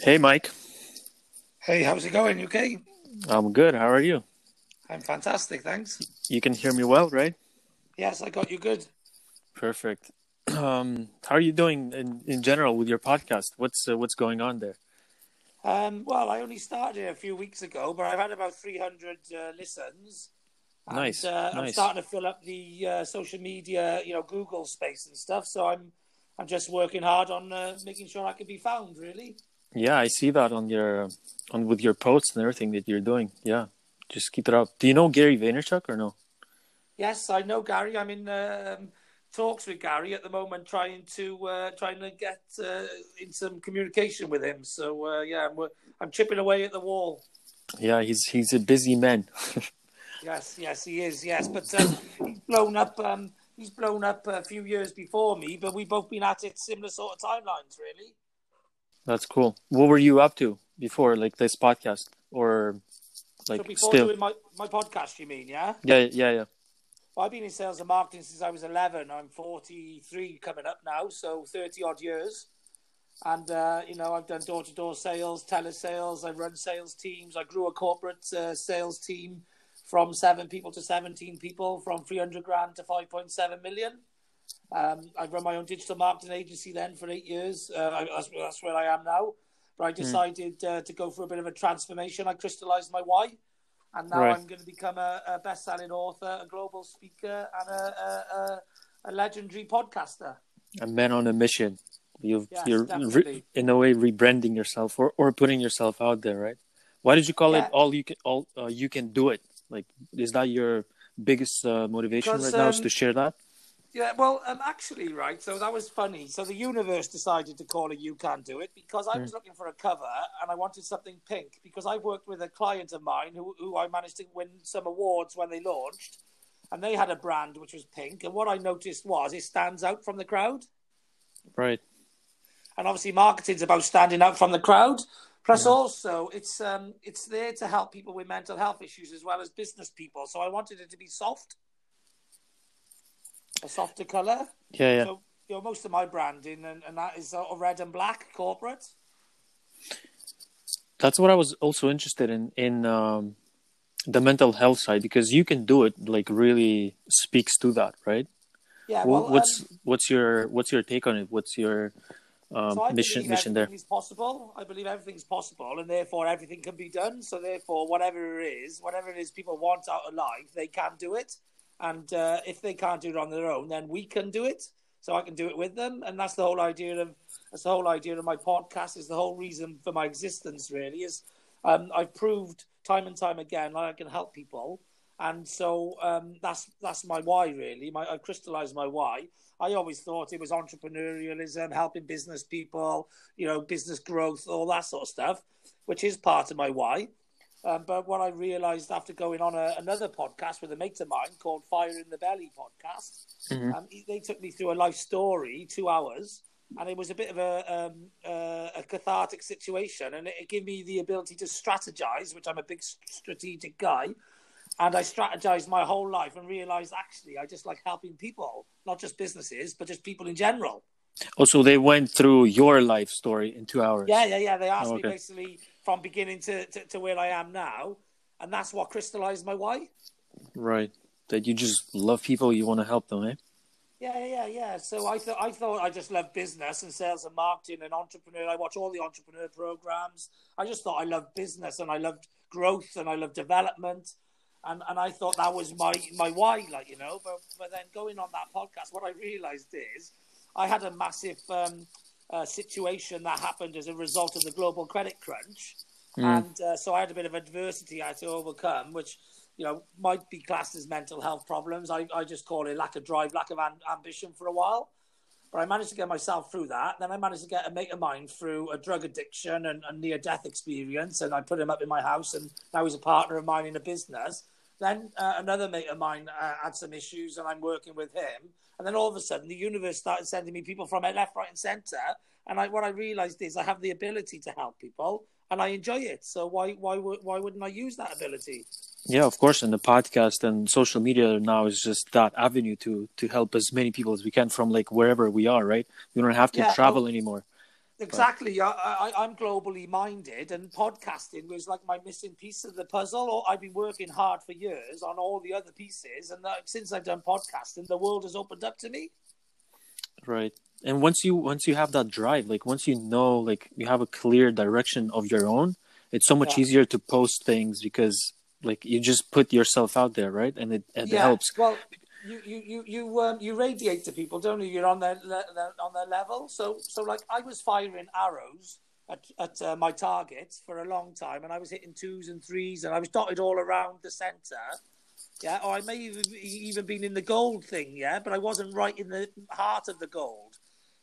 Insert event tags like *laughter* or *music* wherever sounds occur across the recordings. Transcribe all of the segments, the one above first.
Hey, Mike. Hey, how's it going? You okay? I'm good. How are you? I'm fantastic, thanks. You can hear me well, right? Yes, I got you good. Perfect. *clears throat* Um, how are you doing in, in general with your podcast? What's uh, what's going on there? Um, well, I only started a few weeks ago, but I've had about 300 uh, listens. And, Nice, Uh, I'm starting to fill up the uh, social media, you know, Google space and stuff. So I'm, I'm just working hard on uh, making sure I can be found. Really. Yeah, I see that on your on with your posts and everything that you're doing. Yeah, just keep it up. Do you know Gary Vaynerchuk or no? Yes, I know Gary. I'm in um, talks with Gary at the moment, trying to uh, trying to get uh, in some communication with him. So uh, yeah, I'm I'm chipping away at the wall. Yeah, he's he's a busy man. *laughs* Yes, yes, he is. Yes, but um, he's blown up. Um, he's blown up a few years before me, but we've both been at it similar sort of timelines, really. That's cool. What were you up to before, like this podcast, or like so before still? doing my, my podcast, you mean? Yeah. Yeah, yeah, yeah. Well, I've been in sales and marketing since I was 11. I'm 43 coming up now, so 30 odd years. And, uh, you know, I've done door to door sales, telesales, I run sales teams. I grew a corporate uh, sales team from seven people to 17 people, from 300 grand to 5.7 million. Um, I run my own digital marketing agency then for eight years. Uh, I, that's, that's where I am now. But I decided uh, to go for a bit of a transformation. I crystallized my why. And now Right. I'm going to become a, a best selling author, a global speaker, and a, a, a, legendary podcaster. A man on a mission. You've, Yes, you're re- in a way rebranding yourself or, or putting yourself out there, right? Why did you call it all you can all uh, you can do it? Like, is that your biggest uh, motivation Because, right now? Is to share that? Yeah, well, um, actually, right. So that was funny. So the universe decided to call it "You Can't Do It" because I was looking for a cover and I wanted something pink because I worked with a client of mine who, who I managed to win some awards when they launched, and they had a brand which was pink. And what I noticed was it stands out from the crowd. Right. and obviously marketing's about standing out from the crowd. Plus, also it's um, it's there to help people with mental health issues as well as business people. So I wanted it to be soft, a softer color. Yeah, yeah. So you know, most of my branding and, and that is sort of red and black corporate. That's what I was also interested in in um, the mental health side because you can do it. Like, really speaks to that, right? Yeah. Well, what's um, what's your what's your take on it? What's your um, so I mission mission there? everything is possible. I believe everything's possible, and therefore everything can be done. So therefore, whatever it is, whatever it is people want out of life, they can do it. And uh, if they can't do it on their own, then we can do it. So I can do it with them, and that's the whole idea of that's the whole idea of my podcast. Is the whole reason for my existence. Really, is um, I've proved time and time again that I can help people, and so um, that's that's my why. Really, my I crystallized my why. I always thought it was entrepreneurialism, helping business people, you know, business growth, all that sort of stuff, which is part of my why. Um, but what I realized after going on a, another podcast with a mate of mine called Fire in the Belly podcast, Mhm. um, they took me through a life story, two hours, and it was a bit of a, um, uh, a cathartic situation. And it, it gave me the ability to strategize, which I'm a big strategic guy. And I strategized my whole life and realized actually I just like helping people, not just businesses, but just people in general. Also, they went through your life story in two hours. Yeah, yeah, yeah. They asked Oh, me basically from beginning to, to, to where I am now. And that's what crystallized my why. Right. That you just love people, you want to help them, eh? Yeah, yeah, yeah, yeah. So I thought I thought I just loved business and sales and marketing and entrepreneur. I watch all the entrepreneur programs. I just thought I loved business and I loved growth and I loved development. And and I thought that was my my why, like you know. But but then going on that podcast, what I realized is I had a massive um, uh, situation that happened as a result of the global credit crunch, and uh, so I had a bit of adversity I had to overcome, which you know might be classed as mental health problems. I, I just call it lack of drive, lack of am- ambition for a while. But I managed to get myself through that. Then I managed to get a mate of mine through a drug addiction and a near death experience, and I put him up in my house, and now he's a partner of mine in a business. Then uh, another mate of mine uh, had some issues, and I'm working with him. And then all of a sudden, the universe started sending me people from left, right, and centre. And I, what I realised is I have the ability to help people, and I enjoy it. So why why would why wouldn't I use that ability? Yeah, of course. And the podcast and social media now is just that avenue to to help as many people as we can from like wherever we are, right? We don't have to Yeah, travel oh. anymore. Exactly. I, I, I'm globally minded, and podcasting was like my missing piece of the puzzle. Or I've been working hard for years on all the other pieces, and that, since I've done podcasting, the world has opened up to me. Right. And once you once you have that drive, like once you know, like you have a clear direction of your own, it's so much Yeah. easier to post things because like you just put yourself out there, right? And it, it yeah. helps. Well, you you you you um, you radiate to people, don't you? You're on their, their on their level. So so like I was firing arrows at at uh, my targets for a long time, and I was hitting twos and threes, and I was dotted all around the centre. Yeah, or I may even even been in the gold thing, yeah, but I wasn't right in the heart of the gold.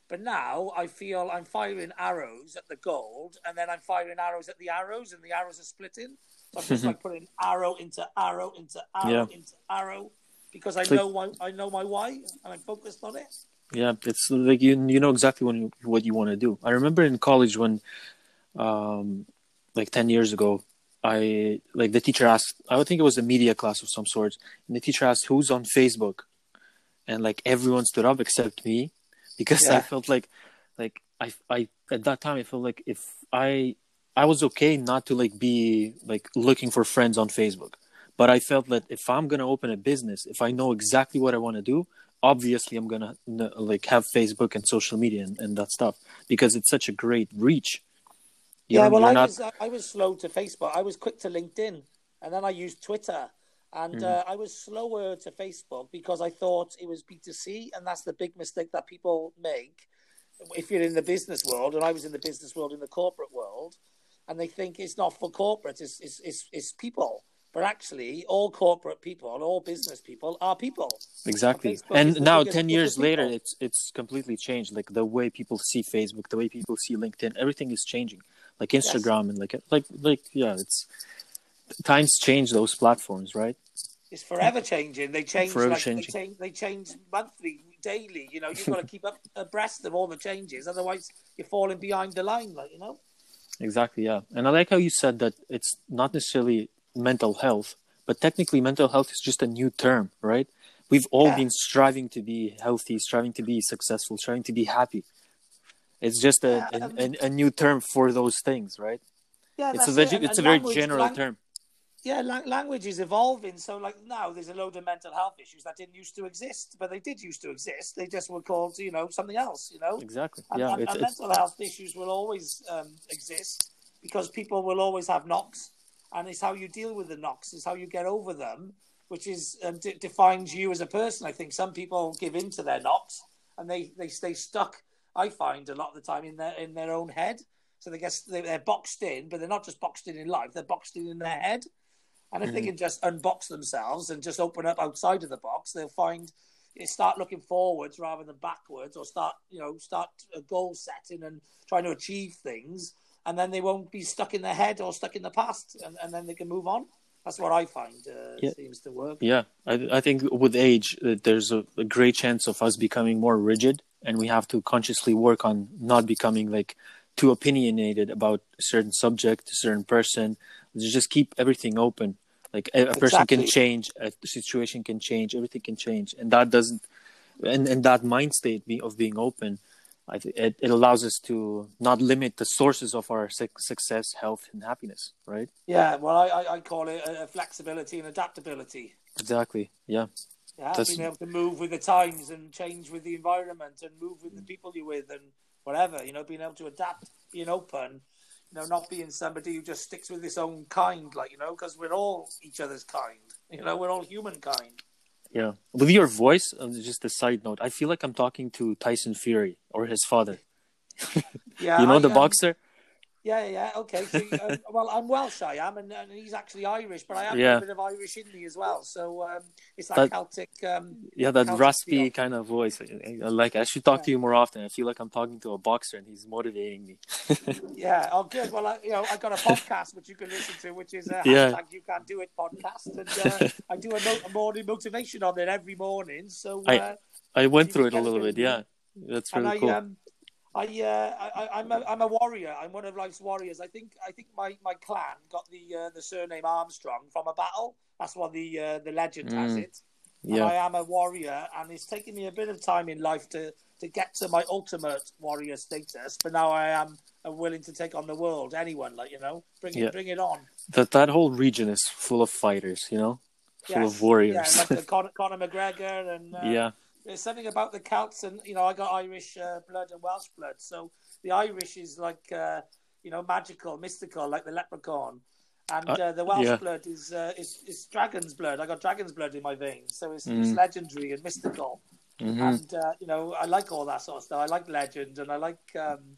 But now I feel I'm firing arrows at the gold, and then I'm firing arrows at the arrows, and the arrows are splitting. So I'm just like putting arrow into arrow into arrow Yeah. into arrow because I like- know my I know my why, and I'm focused on it. Yeah, it's like you you know exactly when you, what you want to do. I remember in college when, um, like ten years ago, I like the teacher asked. I would think it was a media class of some sort, and the teacher asked who's on Facebook, and like everyone stood up except me, because I felt like, like I I at that time I felt like if I I was okay not to like be like looking for friends on Facebook, but I felt that if I'm gonna open a business, if I know exactly what I want to do, obviously I'm gonna like have Facebook and social media and, and that stuff because it's such a great reach. You yeah, don't- well, I not- was I was slow to Facebook. I was quick to LinkedIn, and then I used Twitter. And uh, I was slower to Facebook because I thought it was B2C, and that's the big mistake that people make if you're in the business world. And I was in the business world, in the corporate world, and they think it's not for corporates, it's, it's, it's, it's people. But actually, all corporate people, and all business people are people. exactly. Facebook And now, ten years later, people. it's it's completely changed. Like the way people see Facebook, the way people see LinkedIn, everything is changing. Like Instagram and like like like yeah, it's times change those platforms, right? It's forever changing. They change Forever like changing. they change they change monthly, daily. You know, you've got to *laughs* keep up abreast of all the changes, otherwise you're falling behind the line. Like you know. Exactly, yeah. And I like how you said that it's not necessarily mental health, but technically mental health is just a new term, right? We've all Yeah. been striving to be healthy, striving to be successful, striving to be happy. It's just a, Yeah, a, a, a new term for those things, right? Yeah, It's a very, it. It's a and very general lang- term. Yeah, lang- language is evolving. So, like now, there's a load of mental health issues that didn't used to exist, but they did used to exist. They just were called, you know, something else. You know, Exactly. and, Yeah, and, it's, and it's mental health issues will always um, exist because people will always have knocks, and it's how you deal with the knocks, it's how you get over them, which is um, d- defines you as a person. I think some people give in to their knocks and they, they stay stuck. I find a lot of the time in their in their own head, so they guess they- they're boxed in, but they're not just boxed in in life; they're boxed in in their head. And if they Mm-hmm. can just unbox themselves and just open up outside of the box, they'll find start looking forwards rather than backwards, or start you know start a goal setting and trying to achieve things, and then they won't be stuck in their head or stuck in the past, and, and then they can move on. That's what I find uh, Yeah. seems to work. yeah. I, I think with age, uh, there's a, a great chance of us becoming more rigid, and we have to consciously work on not becoming like too opinionated about a certain subject, a certain person. Just keep everything open. Like a, a person can change, a situation can change, everything can change, and that doesn't, and, and that mind state of being open, th- it, it allows us to not limit the sources of our suc success, health, and happiness. Right? Yeah, well, I, I, call it uh, flexibility and adaptability. Exactly. Yeah. Yeah, That's- being able to move with the times and change with the environment and move with the people you're with and whatever. You know, being able to adapt, being open. You know, not being somebody who just sticks with his own kind, like you know, because we're all each other's kind. You know, we're all humankind. Yeah. With your voice, uh, just a side note, I feel like I'm talking to Tyson Fury or his father. *laughs* Yeah, you know I, the boxer? Yeah, yeah, okay. So, um, *laughs* well, I'm Welsh, I am, and, and he's actually Irish, but I have Yeah. a bit of Irish in me as well. So um, it's that, That- Celtic. Um, Yeah, that Celtic raspy feel. kind of voice. I, I like. I should talk to you more often. I feel like I'm talking to a boxer, and he's motivating me. *laughs* Yeah, oh, good. Well, I, you know, I got a podcast which you can listen to, which is a Yeah. hashtag You Can't Do It podcast, and uh, *laughs* I do a, mo- a morning motivation on it every morning. So, I- uh, I went through it a little bit. it. Yeah, that's really I, cool. I, uh, I, I'm a, I'm a warrior. I'm one of life's warriors. I think, I think my, my clan got the uh, the surname Armstrong from a battle. That's what the uh, the legend has Mm. it. and I am a warrior, and it's taken me a bit of time in life to to get to my ultimate warrior status. But now I am uh, willing to take on the world, anyone, like you know, bring it, Yeah. bring it on. That that whole region is full of fighters, you know, full Yes. of warriors. Yeah, like *laughs* Conor McGregor, and uh, yeah. There's something about the Celts, and you know, I got Irish uh, blood and Welsh blood, so the Irish is like uh, you know magical, mystical, like the leprechaun, and Uh, uh, the Welsh yeah. blood is, uh, is is dragon's blood. I got dragon's blood in my veins, so it's, Mm. it's legendary and mystical, hmm and uh, you know, I like all that sort of stuff. I like legend, and I like um,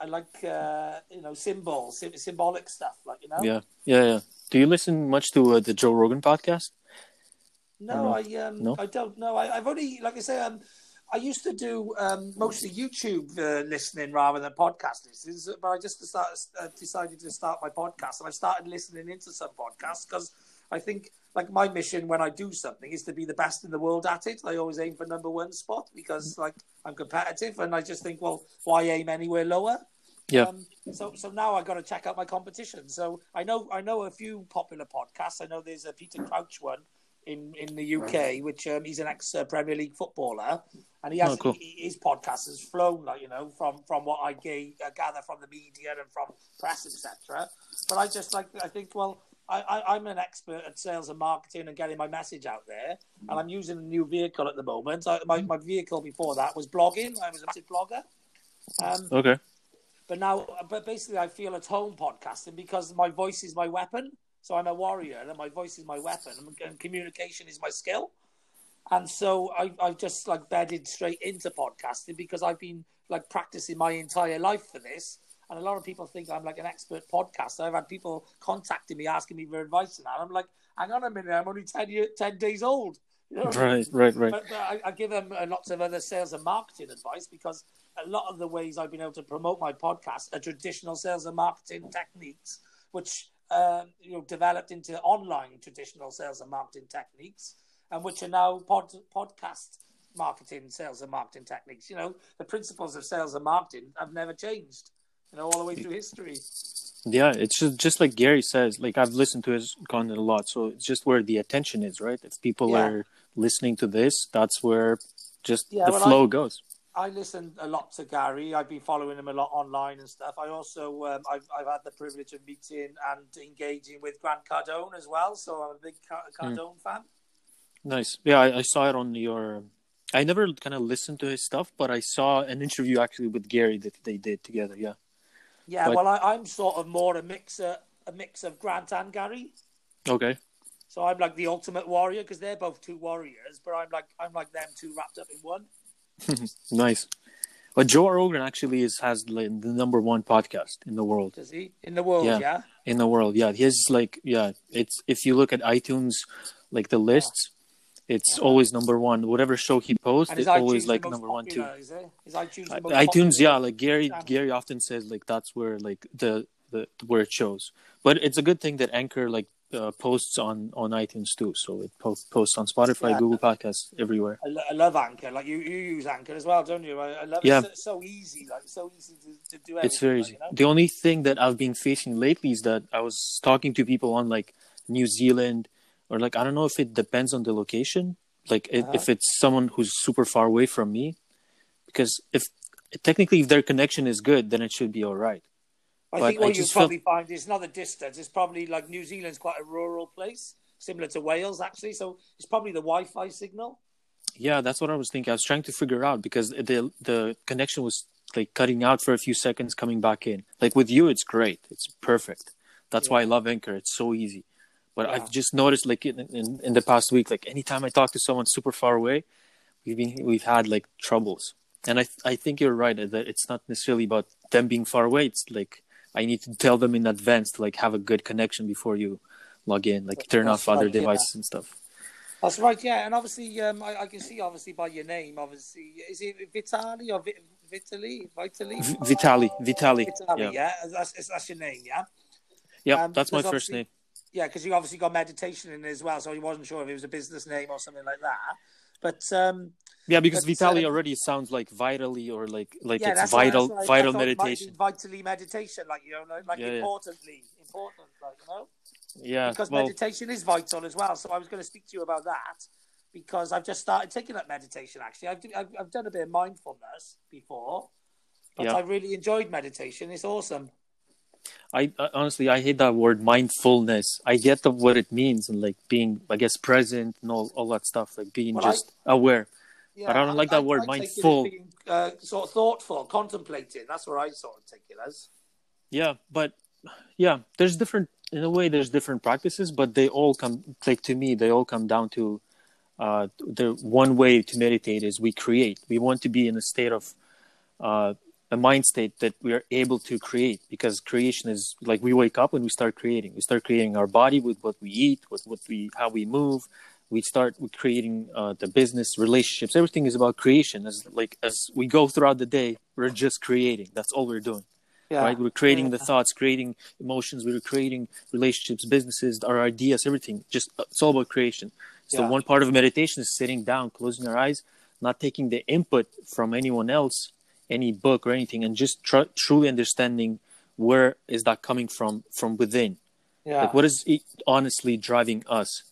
I like uh, you know symbols, sym- symbolic stuff, like you know. Yeah. Yeah. Yeah. Do you listen much to uh, the Joe Rogan podcast? No, I um, No? I don't know. I, I've only, like I say, um, I used to do um, mostly YouTube uh, listening rather than podcast listening, but I just start, uh, decided to start my podcast, and I started listening into some podcasts because I think, like, my mission when I do something is to be the best in the world at it. I always aim for number one spot because, like, I'm competitive, and I just think, well, why aim anywhere lower? Yeah. Um, so, so now I've got to check out my competition. So I know, I know a few popular podcasts. I know there's a Peter Crouch one in in the UK, which um, he's an ex uh, Premier League footballer, and he has Oh, cool. he- his podcast has flown like you know from from what I uh, gather from the media and from press etc. But I just like I think well. I, I, I'm an expert at sales and marketing and getting my message out there, and I'm using a new vehicle at the moment. I, my, my vehicle before that was blogging. I was a massive blogger, um, Okay. but now, but basically, I feel at home podcasting because my voice is my weapon. So I'm a warrior, and my voice is my weapon, and communication is my skill. And so I, I've just like bedded straight into podcasting because I've been like practicing my entire life for this. And a lot of people think I'm like an expert podcaster. I've had people contacting me asking me for advice and that. I'm like, hang on a minute, I'm only 10, year, 10 days old. You know? Right. Right. Right. *laughs* But, but I, I give them uh, lots of other sales and marketing advice because a lot of the ways I've been able to promote my podcast are traditional sales and marketing techniques, which um, you know developed into online traditional sales and marketing techniques, and which are now pod, podcast marketing, sales and marketing techniques. You know, the principles of sales and marketing have never changed. You know, all the way through history. Yeah, it's just, just like Gary says. Like I've listened to his content a lot, so it's just where the attention is, right? If people Yeah. are listening to this, that's where just Yeah, the well, flow I- goes. I listen a lot to Gary. I've been following him a lot online and stuff. I also um, I've I've had the privilege of meeting and engaging with Grant Cardone as well. So I'm a big Car- Cardone fan. Nice. Yeah, I, I saw it on your. I never kind of listened to his stuff, but I saw an interview actually with Gary that they did together. Yeah. Yeah, But- well, I, I'm sort of more a mixer, a mix of Grant and Gary. Okay. So I'm like the ultimate warrior because they're both two warriors, but I'm like I'm like them two wrapped up in one. *laughs* Nice. But Joe Rogan actually is has like, the number one podcast in the world. Does he in the world? Yeah. Yeah, In the world, yeah. His like yeah. It's if you look at iTunes, like the lists, it's always number one. Whatever show he posts, it's always like number one too. popular, Is, it? is iTunes iTunes, popular? yeah, like Gary, Yeah. Gary often says like that's where like the the where it shows. But it's a good thing that Anchor like uh, posts on on iTunes too. So it po- posts on Spotify, Yeah. Google Podcasts, everywhere. I, lo- I love Anchor. Like you, you use Anchor as well, don't you? I, I love Yeah. it. It's so, so easy. Like so easy to, to do. It's very like, easy. you know? The only thing that I've been facing lately is that I was talking to people on like New Zealand or like I don't know if it depends on the location. Like Uh-huh. if it's someone who's super far away from me, because if technically if their connection is good, then it should be all right. I But think I what you just felt- probably find is another distance. It's probably like New Zealand's quite a rural place, similar to Wales actually. So it's probably the Wi-Fi signal. Yeah, that's what I was thinking. I was trying to figure out because the the connection was like cutting out for a few seconds, coming back in. Like with you, it's great. It's perfect. That's why I love Anchor. It's so easy. But Yeah. I've just noticed, like in, in in the past week, like anytime I talk to someone super far away, we've been we've had like troubles. And I I think you're right that it's not necessarily about them being far away. It's like I need to tell them in advance to like have a good connection before you log in, like turn That's off other right, yeah. devices and stuff. That's right, yeah. And obviously, um, I, I can see obviously by your name, obviously, is it Vitali or Vit- Vitali? Vitali? V- Vitali, Vitali. Vitali, Yeah, yeah. That's, that's your name, yeah. yeah, Um, that's my first name. Yeah, because you obviously got meditation in it as well, so he wasn't sure if it was a business name or something like that. But um, Yeah, because But, Vitali uh, already sounds like vitally or like like yeah, it's vital that's vital thought it might be meditation. Vitally meditation, like you know, like, Yeah, yeah. importantly, important, like you know. Yeah, because well, meditation is vital as well. So I was going to speak to you about that because I've just started taking up meditation. Actually, I've I've, I've done a bit of mindfulness before, but Yeah. I really enjoyed meditation. It's awesome. I, I honestly I hate that word mindfulness. I get the, what it means and like being I guess present and all, all that stuff, like being Well, I- just aware. Yeah, But I don't like that word, take it as mindful. being, uh, sort of thoughtful, contemplating. That's what I sort of take it as. Yeah, but yeah, there's different in a way. There's different practices, but they all come like to me. They all come down to uh, the one way to meditate is we create. We want to be in a state of uh, a mind state that we are able to create because creation is like we wake up and we start creating. We start creating our body with what we eat, with what we how we move. We start with creating uh, the business relationships. Everything is about creation. As like as we go throughout the day, we're just creating. That's all we're doing Yeah. right? We're creating Yeah. the thoughts, creating emotions, we're creating relationships, businesses, our ideas, everything. Just uh, it's all about creation. So Yeah. one part of meditation is sitting down, closing our eyes, not taking the input from anyone else, any book or anything, and just tr- truly understanding where is that coming from from within. Yeah. Like what is it honestly driving us?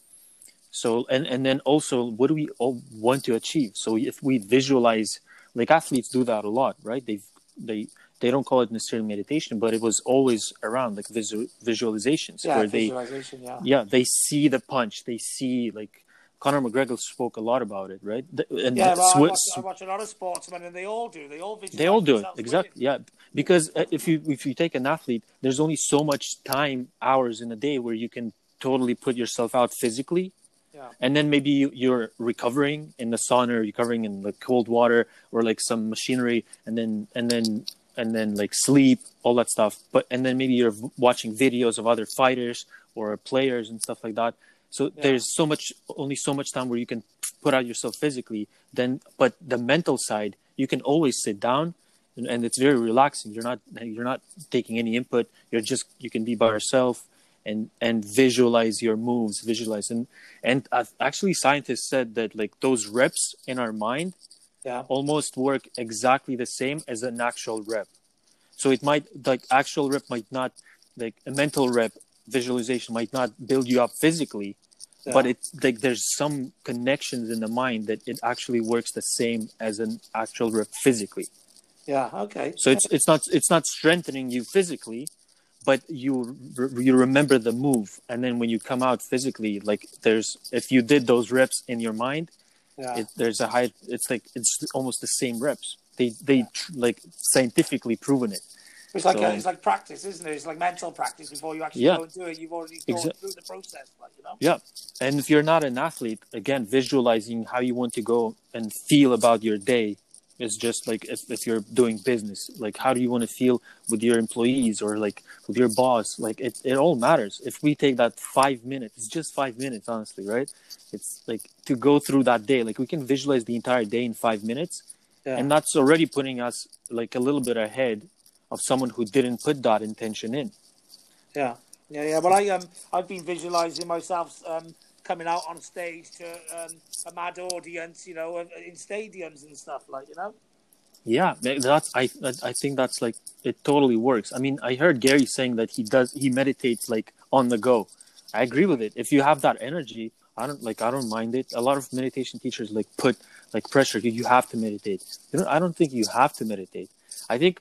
So and and then also what do we all want to achieve? So if we visualize, like athletes do that a lot, right? They they they don't call it necessarily meditation, but it was always around like visual, visualizations yeah. where they Visualization. Yeah. yeah they see the punch, they see like Conor McGregor spoke a lot about it, right? And Yeah, well, I, watch, I watch a lot of sportsmen, and they all do. They all they all do it exactly yeah because uh, if you if you take an athlete there's only so much time hours in a day where you can totally put yourself out physically Yeah. and then maybe you- you're recovering in the sauna or recovering in the cold water or like some machinery and then and then and then like sleep all that stuff but and then maybe you're watching videos of other fighters or players and stuff like that so there's so much only so much time where you can put out yourself physically then but the mental side you can always sit down and, and it's very relaxing. You're not you're not taking any input. You're just you can be by yourself and and visualize your moves visualize. And and uh, actually scientists said that like those reps in our mind Yeah. almost work exactly the same as an actual rep. So it might like actual rep might not like a mental rep visualization might not build you up physically Yeah. but it's like there's some connections in the mind that it actually works the same as an actual rep physically Yeah. Okay. so it's it's not it's not strengthening you physically but you you remember the move and then when you come out physically like there's if you did those reps in your mind yeah. it, there's a high it's like it's almost the same reps they they tr- like scientifically proven it It's like So- a, it's like practice, isn't it? It's like mental practice before you actually Yeah. go and do it. You've already gone Exa- through the process, like you know. Yeah. And if you're not an athlete, again, visualizing how you want to go and feel about your day is just like if, if you're doing business, like how do you want to feel with your employees or like with your boss? Like it, it all matters. If we take that five minutes, it's just five minutes, honestly, right? It's like to go through that day, like we can visualize the entire day in five minutes. Yeah. And that's already putting us like a little bit ahead of someone who didn't put that intention in. Yeah, yeah, yeah. Well, I um, I've been visualizing myself um, coming out on stage to um, a mad audience, you know, in stadiums and stuff, like you know. Yeah, that's I I think that's like it totally works. I mean, I heard Gary saying that he does he meditates like on the go. I agree with it. If you have that energy, I don't like I don't mind it. A lot of meditation teachers like put like pressure. You, you have to meditate. You know, I don't think you have to meditate. I think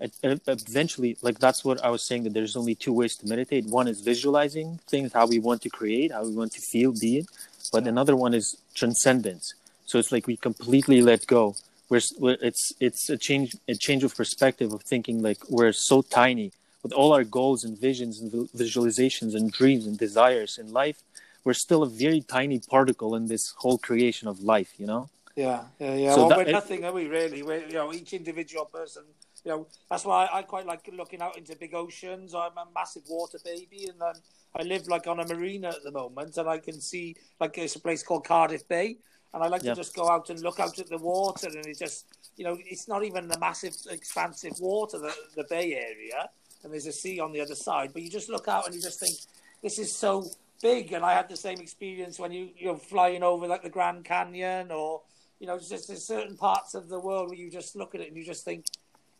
eventually, like that's what I was saying that there's only two ways to meditate. One is visualizing things, how we want to create, how we want to feel, be it. But another one is transcendence. So it's like we completely let go. We're, we're it's it's a change a change of perspective of thinking like we're so tiny with all our goals and visions and visualizations and dreams and desires in life. We're still a very tiny particle in this whole creation of life. You know. Yeah, yeah, yeah. So well, that- we're nothing, are we? Really? We're you know each individual person. You know that's why I, quite like looking out into big oceans. I'm a massive water baby, and um, I live like on a marina at the moment, and I can see like there's a place called Cardiff Bay, and I like Yeah. to just go out and look out at the water, and it's just you know it's not even the massive expansive water the the bay area, and there's a sea on the other side, but you just look out and you just think this is so big, and I had the same experience when you you're flying over like the Grand Canyon or you know, just there's certain parts of the world where you just look at it and you just think,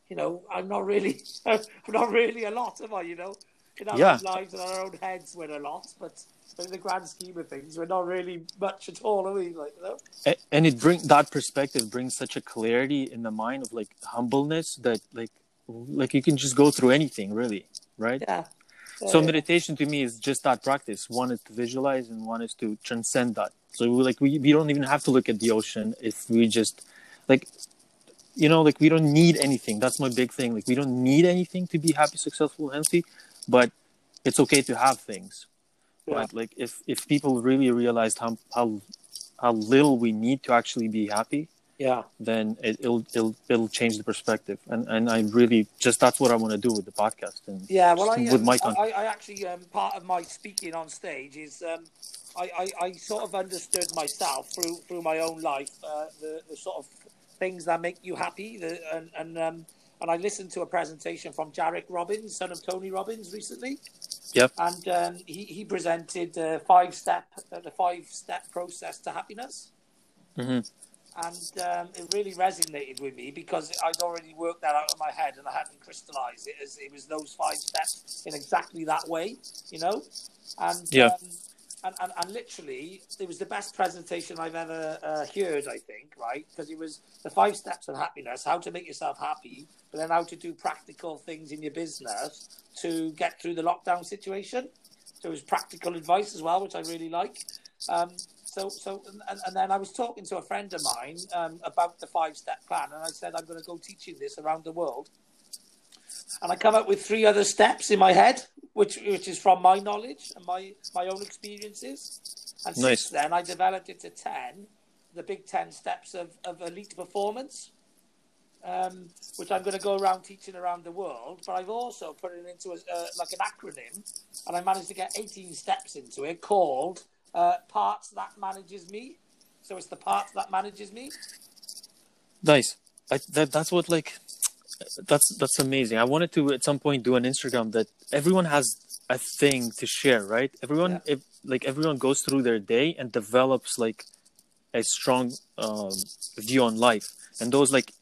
you know, I'm not really, *laughs* I'm not really a lot, am I? You know, in our Yeah. lives and our own heads, we're a lot, but in the grand scheme of things, we're not really much at all, are we? Like, you know? And it bring that perspective brings such a clarity in the mind of like humbleness that like like you can just go through anything really right Yeah. so Yeah. meditation to me is just that practice one is to visualize and one is to transcend that so we, like we, we don't even have to look at the ocean if we just like you know like we don't need anything. That's my big thing. Like we don't need anything to be happy successful healthy but it's okay to have things. Yeah. but like if if people really realized how how how little we need to actually be happy Yeah. then it, it'll it'll it'll change the perspective. And and i really just that's what i want to do with the podcast and Yeah, well, I, with um, my con- I, I actually um, part of my speaking on stage is um, I, I, I sort of understood myself through through my own life uh, the, the sort of things that make you happy, the, and and um, and I listened to a presentation from Jairek Robbins, son of Tony Robbins, recently. Yep. And um, he he presented uh, five step uh, the five step process to happiness. Mm-hmm. And um, it really resonated with me because I'd already worked that out in my head and I hadn't crystallized it as it was those five steps in exactly that way, you know? And, Yeah. um, and, and, and literally, it was the best presentation I've ever uh, heard, I think, right? Because it was the five steps of happiness, how to make yourself happy, but then how to do practical things in your business to get through the lockdown situation. So it was practical advice as well, which I really like. Um, so, so, and, and then I was talking to a friend of mine um, about the five-step plan, and I said I'm going to go teaching this around the world. And I come up with three other steps in my head, which which is from my knowledge and my my own experiences. And Nice. since then, I developed it to ten, the big ten steps of, of elite performance, um, which I'm going to go around teaching around the world. But I've also put it into a, uh, like an acronym, and I managed to get 18 steps into it called uh, "Parts That Manages Me." So it's the parts that manages me. nice I, that that's what like that's that's amazing. I wanted to at some point do an instagram that everyone has a thing to share right? Everyone Yeah. if like everyone goes through their day and develops like a strong um, view on life. And those like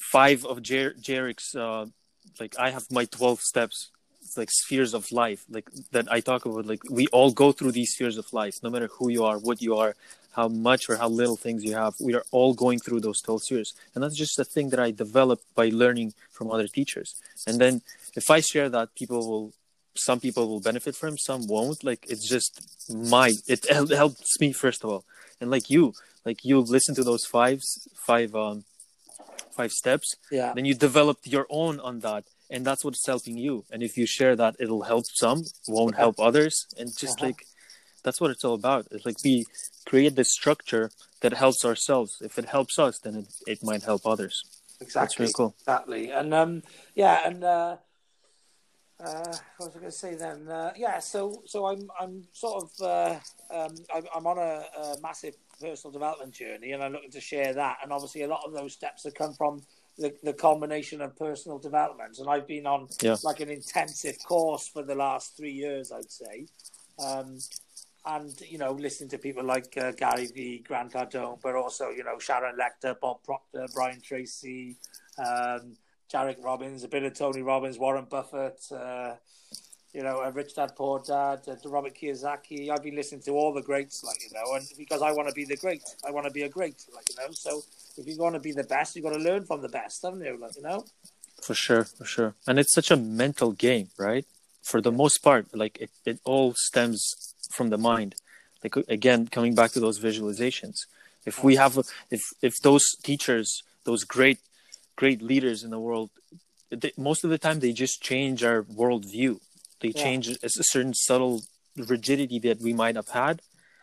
five of Jer- Jairek's uh, like I have my 12 steps it's like spheres of life like that I talk about like we all go through these spheres of life no matter who you are what you are how much or how little things you have we are all going through those 12 years. and that's just a thing that I developed by learning from other teachers. And then if I share that people will some people will benefit from some won't. Like it's just my it *laughs* helps me first of all. And like you like you listen to those five five um five steps Yeah. then you develop your own on that. And that's what's helping you. And if you share that it'll help some won't help others. And just Uh-huh. like that's what it's all about. It's like we create this structure that helps ourselves if it helps us then it, it might help others Exactly. that's really cool Exactly. And um, yeah, and uh, uh, what was I going to say then? Uh, yeah, so so I'm I'm sort of uh, um, I'm, I'm on a, a massive personal development journey, and I'm looking to share that. And obviously, a lot of those steps have come from the, the combination of personal development, and I've been on Yeah. like an intensive course for the last three years, I'd say. Um, and you know, listening to people like uh, Gary Vee, Grant Cardone, but also you know Sharon Lechter, Bob Proctor, Brian Tracy, um, Jairek Robbins, a bit of Tony Robbins, Warren Buffett, uh, you know, uh, Rich Dad Poor Dad, uh, Robert Kiyosaki. I've been listening to all the greats, like you know, and because I want to be the great, I want to be a great, like you know. So if you want to be the best, you've got to learn from the best, haven't you? Like you know. for sure for sure and it's such a mental game right for the most part like it, it all stems from the mind like again coming back to those visualizations if we have if if those teachers those great great leaders in the world they, most of the time they just change our worldview they Yeah. change a, certain subtle rigidity that we might have had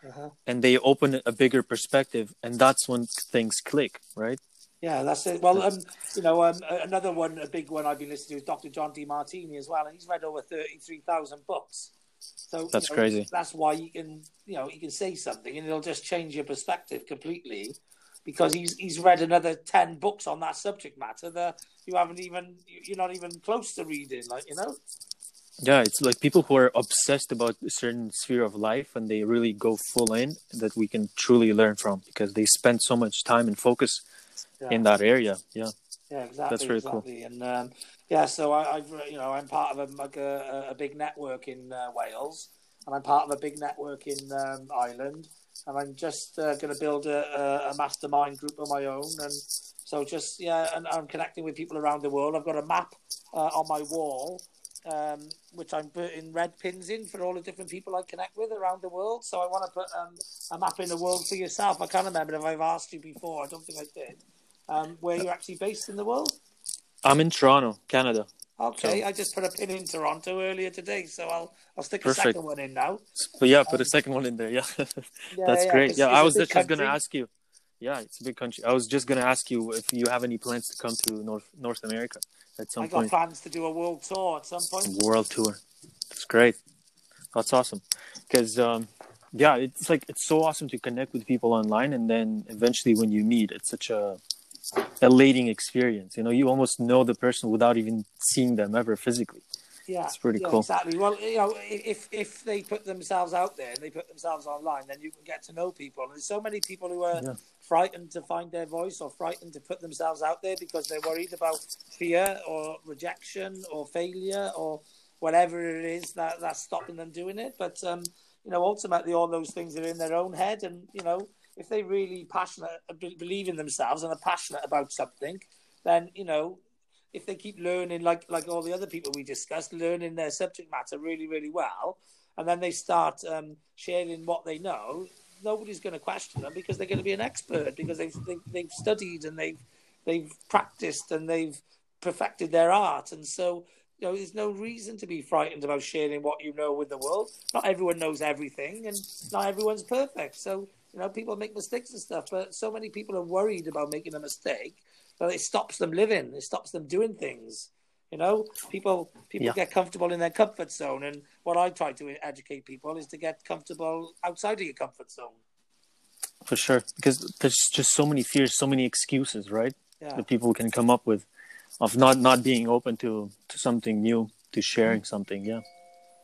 Uh-huh. and they open a bigger perspective and that's when things click right Yeah, that's it. Well, um, you know, um, another one, a big one I've been listening to is Dr. John Demartini as well, and he's read over thirty-three thousand books. So you That's know, crazy. That's why you can, you know, you can say something and it'll just change your perspective completely, because he's he's read another ten books on that subject matter that you haven't even you're not even close to reading, like you know. Yeah, it's like people who are obsessed about a certain sphere of life and they really go full in that we can truly learn from because they spend so much time and focus Yeah. in that area. Yeah. Yeah, exactly. That's very cool. And um, Yeah, so I, I've you know I'm part of a like a, a big network in uh, Wales, and I'm part of a big network in um, Ireland, and I'm just uh, going to build a, a, mastermind group of my own, and so just yeah, and I'm connecting with people around the world. I've got a map uh, on my wall, um, which I'm putting red pins in for all the different people I connect with around the world. So I want to put um, a map in the world for yourself. I can't remember if I've asked you before. I don't think I did. Um, where you're actually based in the world? I'm in Toronto, Canada. Okay, so. I just put a pin in Toronto earlier today, so I'll I'll stick Perfect. a second one in now. But yeah, put um, a second one in there. Yeah, *laughs* yeah that's yeah, great. Yeah, I was just going to ask you. Yeah, it's a big country. I was just going to ask you if you have any plans to come to North North America at some I point. I got plans to do a world tour at some point. World tour. That's great. That's awesome. Because um, yeah, it's like it's so awesome to connect with people online, and then eventually when you meet, it's such a elating experience. You know, you almost know the person without even seeing them ever physically. Yeah, it's pretty yeah, cool. Exactly. Well, you know, if if they put themselves out there and they put themselves online, then you can get to know people. And there's so many people who are yeah. frightened to find their voice or frightened to put themselves out there because they're worried about fear or rejection or failure or whatever it is that that's stopping them doing it. But um, you know, ultimately, all those things are in their own head, and you know, if they really passionate, believe in themselves and are passionate about something, then you know, if they keep learning, like like all the other people we discussed, learning their subject matter really, really well, and then they start um, sharing what they know, nobody's going to question them because they're going to be an expert because they've, they've they've studied and they've they've practiced and they've perfected their art, and so you know, there's no reason to be frightened about sharing what you know with the world. Not everyone knows everything, and not everyone's perfect. So, you know, people make mistakes and stuff, but so many people are worried about making a mistake that it stops them living. It stops them doing things. You know, people people yeah. get comfortable in their comfort zone, and what I try to educate people is to get comfortable outside of your comfort zone. For sure, because there's just so many fears, so many excuses, right? Yeah. That people can come up with of not not being open to to something new, to sharing something. Yeah.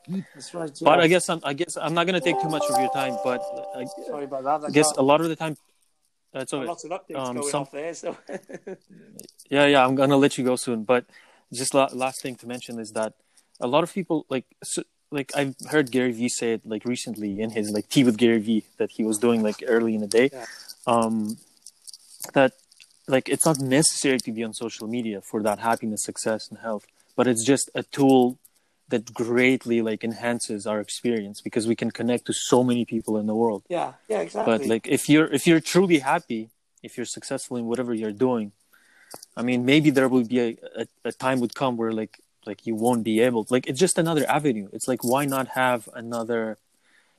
Right. But I guess I'm I guess I'm not gonna take too much of your time. But I, sorry about that. I guess a lot of the time. That's okay. Lots of updates um, going some, off there. So. *laughs* yeah, yeah, I'm gonna let you go soon. But just la- last thing to mention is that a lot of people like so, like I've heard Gary Vee say it like recently in his like tea with Gary Vee that he was doing like early in the day. Yeah. Um, that like it's not necessary to be on social media for that happiness success and health but it's just a tool that greatly like enhances our experience because we can connect to so many people in the world. Yeah. Yeah exactly. but like if you're if you're truly happy if you're successful in whatever you're doing i mean maybe there will be a, a, a time would come where like like you won't be able like it's just another avenue. It's like why not have another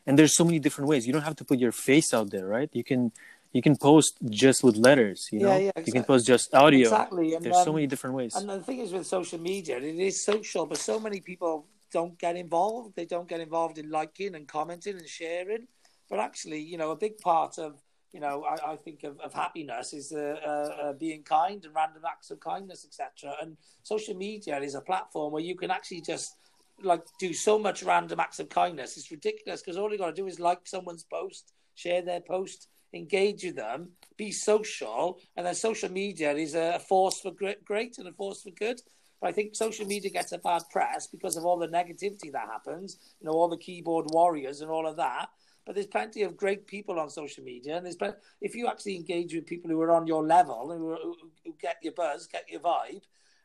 and there's so many different ways. You don't have to put your face out there right? You can you can post just with letters you know? yeah, yeah, exactly. you can post just audio. Exactly and, there's um, so many different ways. and the thing is with social media it is social but so many people don't get involved. They don't get involved in liking and commenting and sharing. But actually you know a big part of you know i, I think of, of, happiness is uh, uh, uh, being kind and random acts of kindness etc and social media is a platform where you can actually just like do so much random acts of kindness. It's ridiculous because all you got to do is like someone's post share their post engage with them, be social, and then social media is a force for great and a force for good. But I think social media gets a bad press because of all the negativity that happens, you know, all the keyboard warriors and all of that. But there's plenty of great people on social media, and there's plenty, if you actually engage with people who are on your level who, who get your buzz, get your vibe,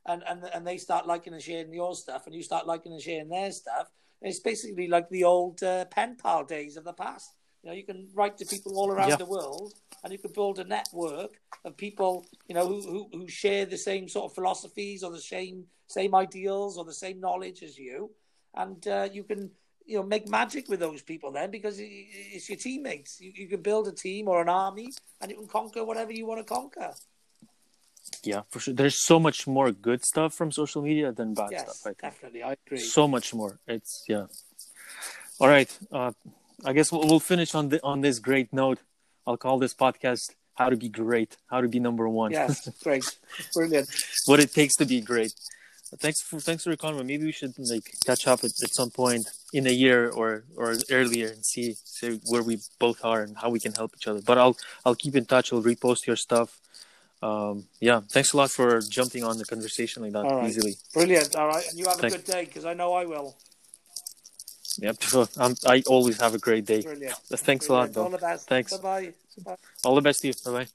and, and and they start liking and sharing your stuff, and you start liking and sharing their stuff. It's basically like the old uh, pen pal days of the past. You know, you can write to people all around yeah. the world, and you can build a network of people, you know, who, who, who share the same sort of philosophies or the same same ideals or the same knowledge as you, and uh, you can you know make magic with those people then because it's your teammates. You, you can build a team or an army, and you can conquer whatever you want to conquer. Yeah, for sure. There's so much more good stuff from social media than bad yes, stuff. I think. definitely, I agree. So much more. It's yeah. All right. Uh, I guess we'll, we'll finish on the, on this great note. I'll call this podcast "How to Be Great," "How to Be Number One." Yes, *laughs* great, brilliant. what it takes to be great. Thanks for thanks for your comment. Maybe we should like catch up at, at some point in a year or or earlier and see see where we both are and how we can help each other. But I'll I'll keep in touch. I'll repost your stuff. um, yeah, thanks a lot for jumping on the conversation like that right. easily. Brilliant. All right, and you have a good day because I know I will. Yep, I'm, um, I always have a great day. Brilliant. Thanks a lot, Brilliant. All the best. Thanks. Bye bye. All the best to you. Bye bye.